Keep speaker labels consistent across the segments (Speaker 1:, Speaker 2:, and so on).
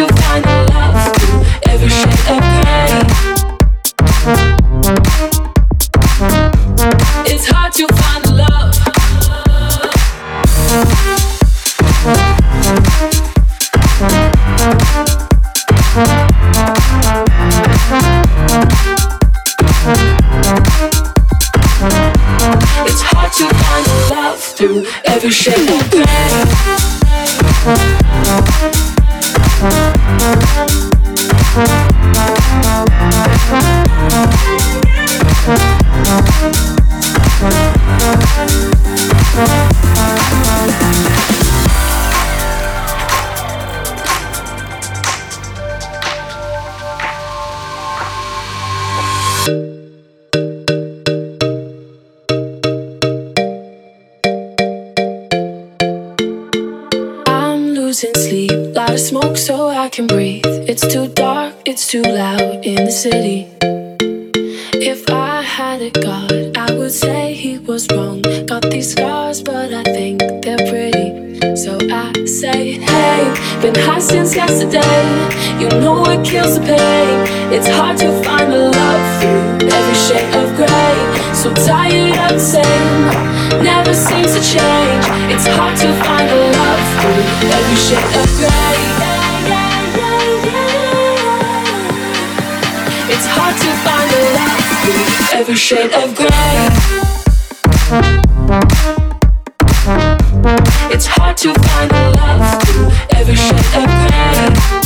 Speaker 1: To find every shade of gray. It's hard to find the love through every shade of gray.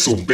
Speaker 2: es un.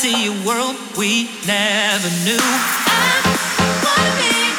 Speaker 2: see a world we never knew. I wanna be.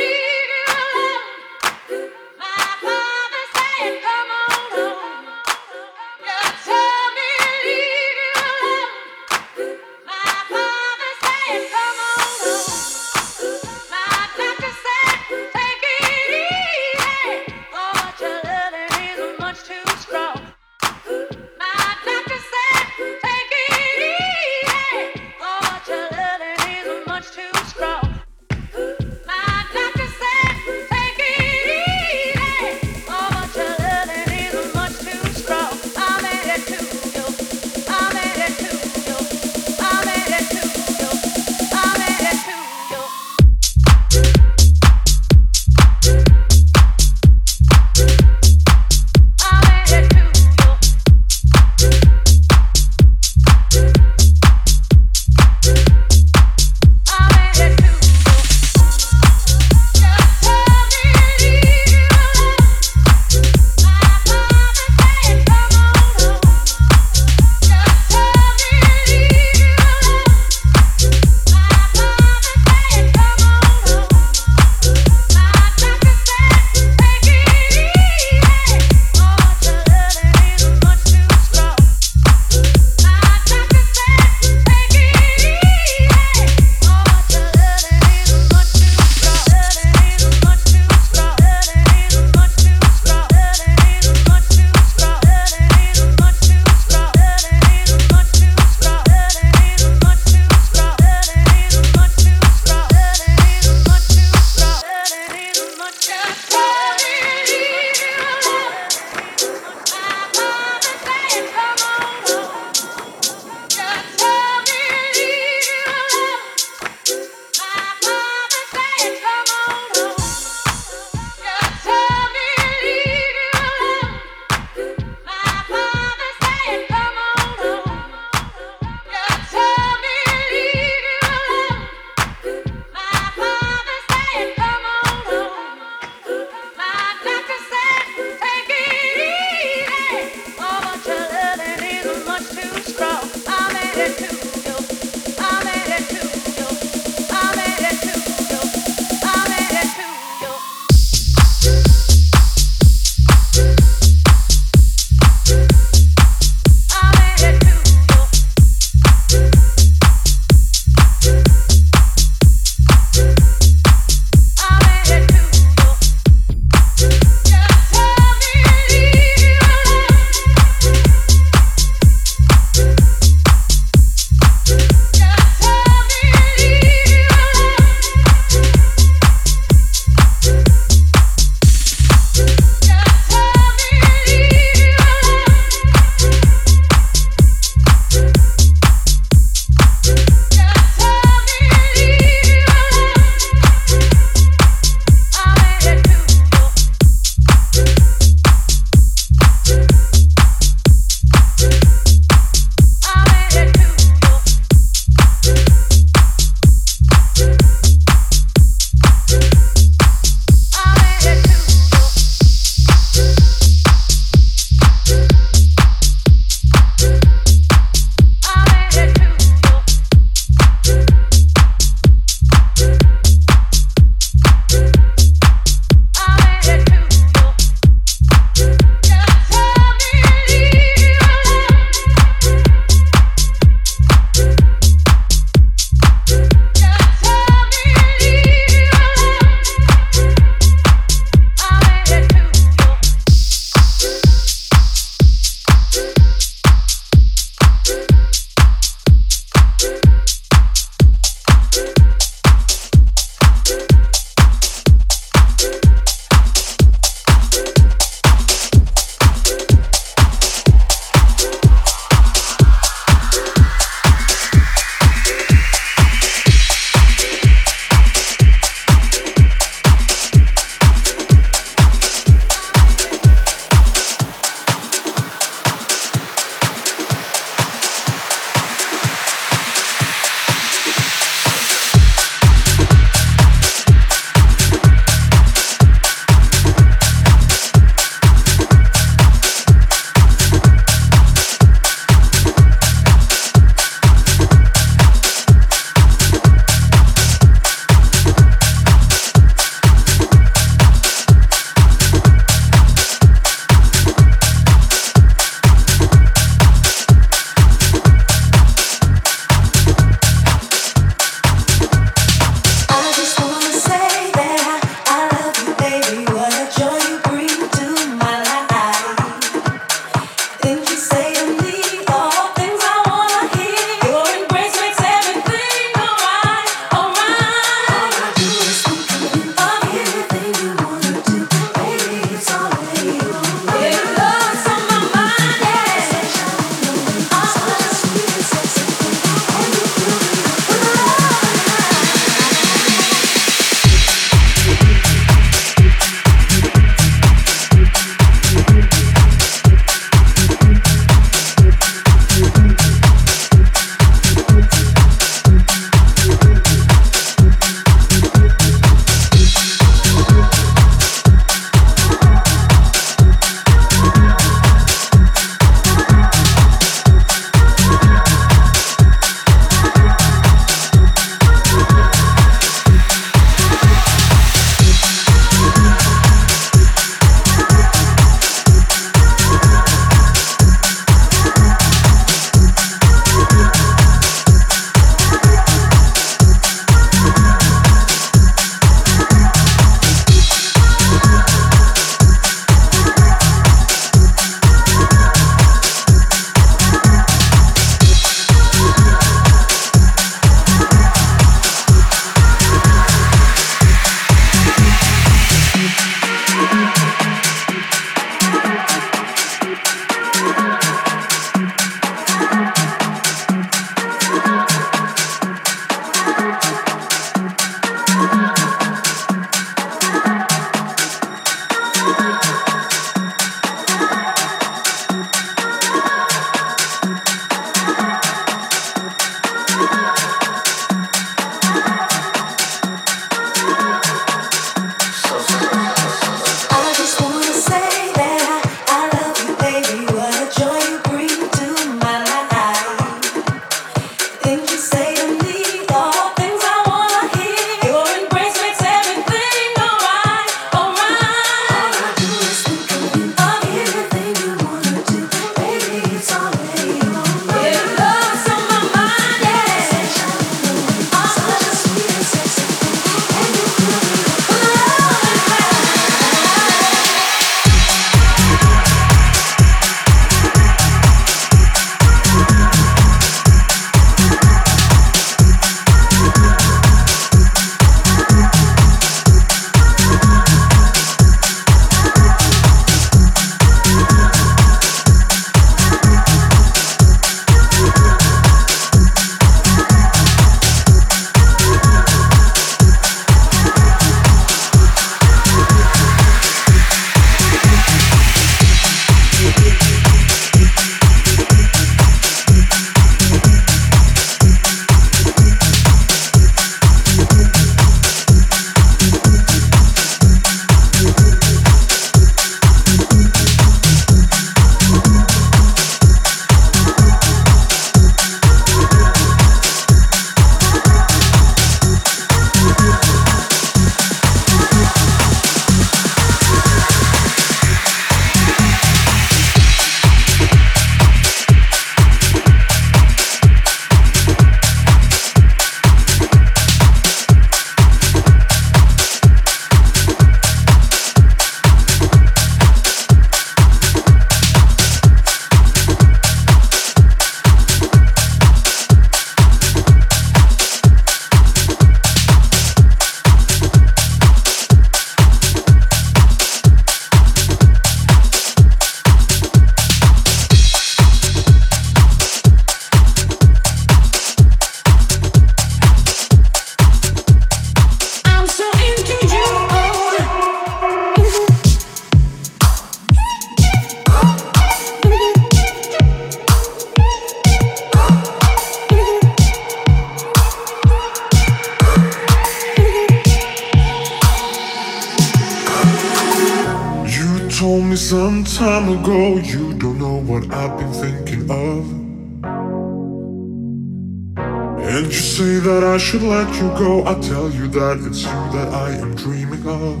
Speaker 3: That I should let you go. I tell you that it's you that I am dreaming of.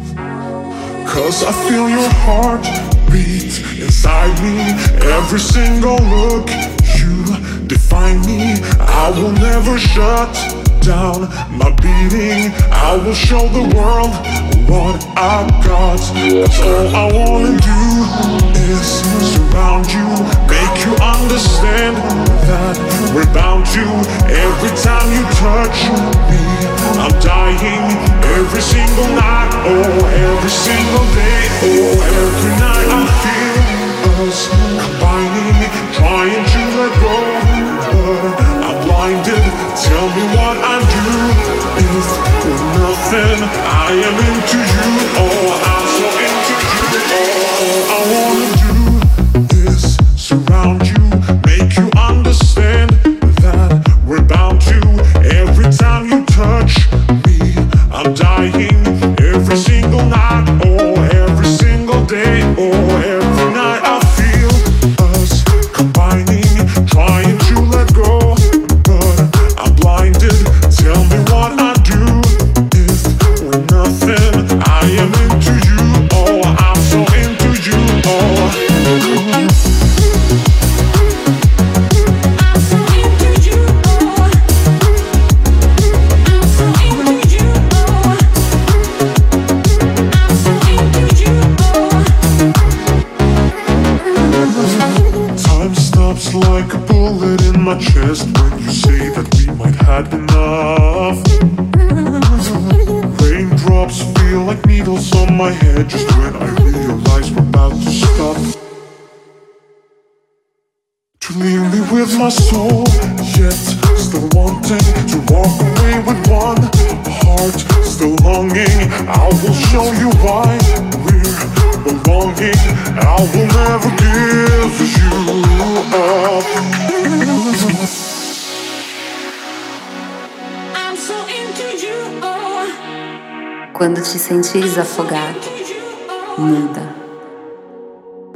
Speaker 3: Cause I feel your heart beat inside me. Every single look, you define me. I will never shut down my beating. I will show the world what I've got. That's all I wanna do is surround you, make you understand we're bound to. Every time you touch me, I'm dying. Every single night, oh, every single day, oh, every night I feel us combining, trying to let go, but I'm blinded. Tell me what I do if nothing I am into you. Oh, I'm so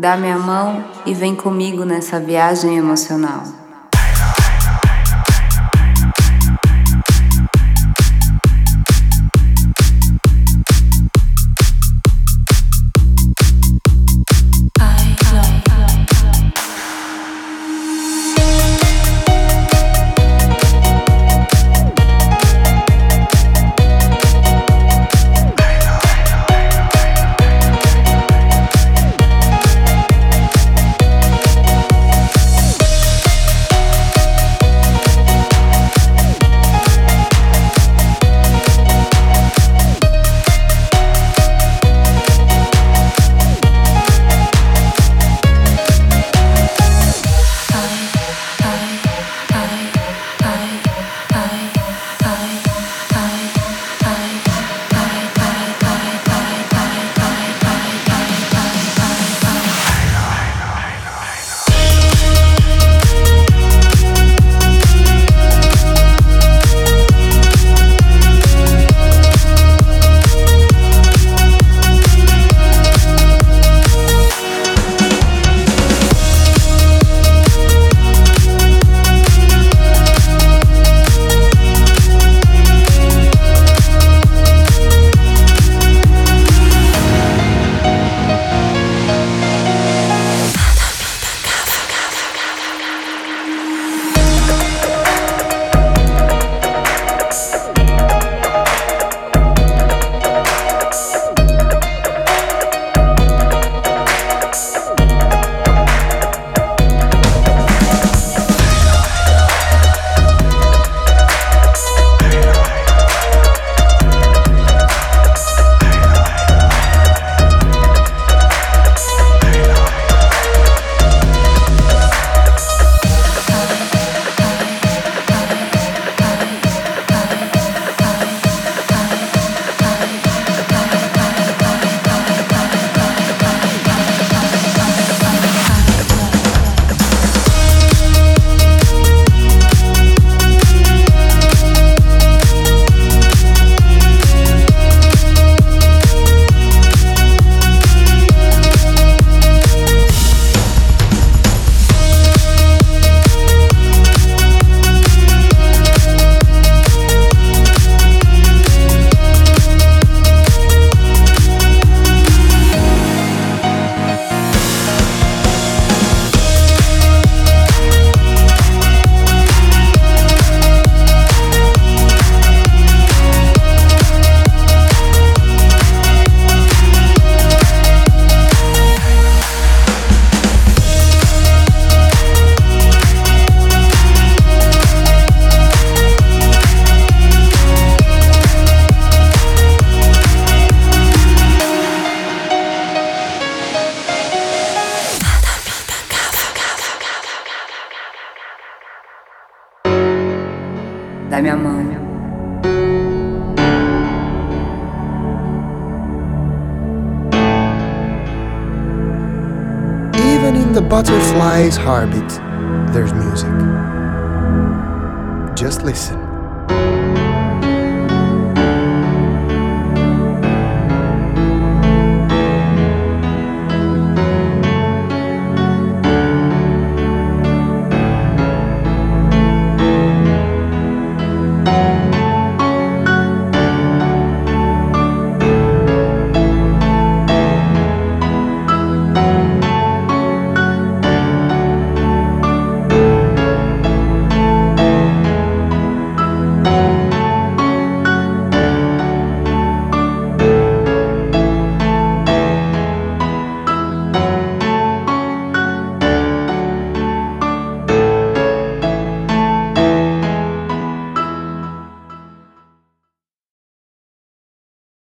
Speaker 4: Dá minha mão e vem comigo nessa viagem emocional.